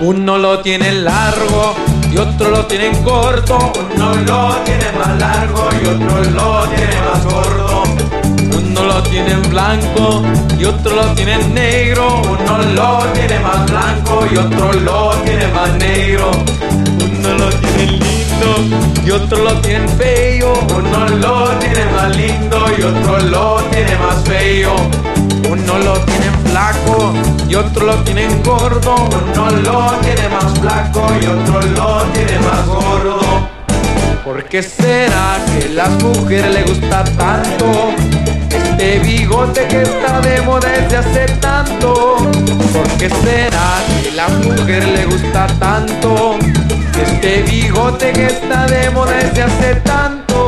Uno lo tiene largo y otro lo tiene corto. Uno lo tiene más largo y otro lo tiene más corto. Uno lo tiene en blanco y otro lo tiene en negro. Uno lo tiene más blanco y otro lo tiene más negro. Uno lo tiene lindo y otro lo tiene feo. Uno lo tiene más lindo y otro lo tiene gordo. Uno lo tiene más flaco y otro lo tiene más gordo. ¿Por qué será que a las mujeres le gusta tanto este bigote que está de moda desde hace tanto? ¿Por qué será que a las mujeres le gusta tanto este bigote que está de moda desde hace tanto?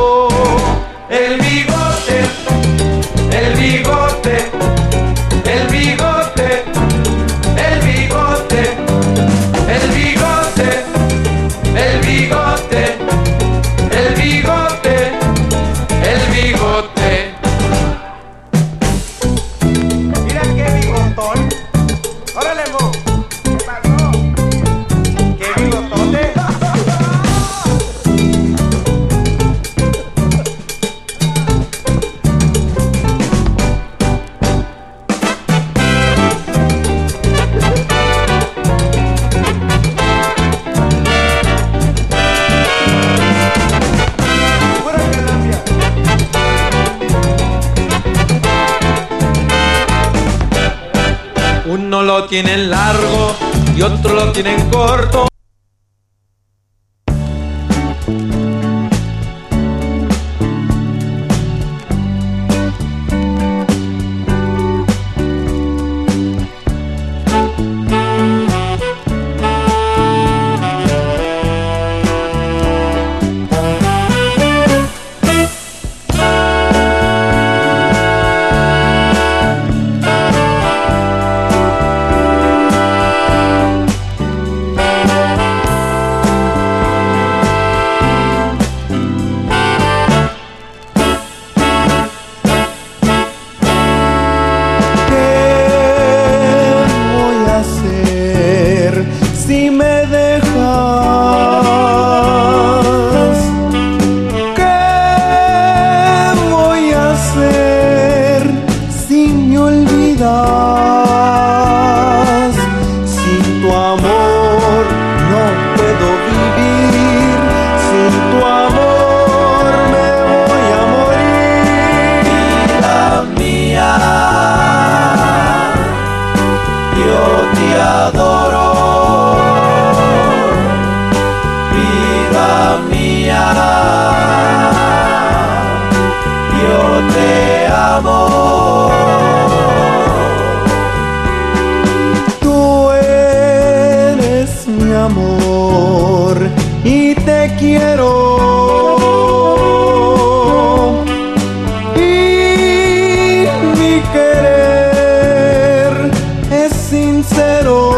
Lo tiene largo y otro lo tiene corto. Y te quiero. Y mi querer es sincero.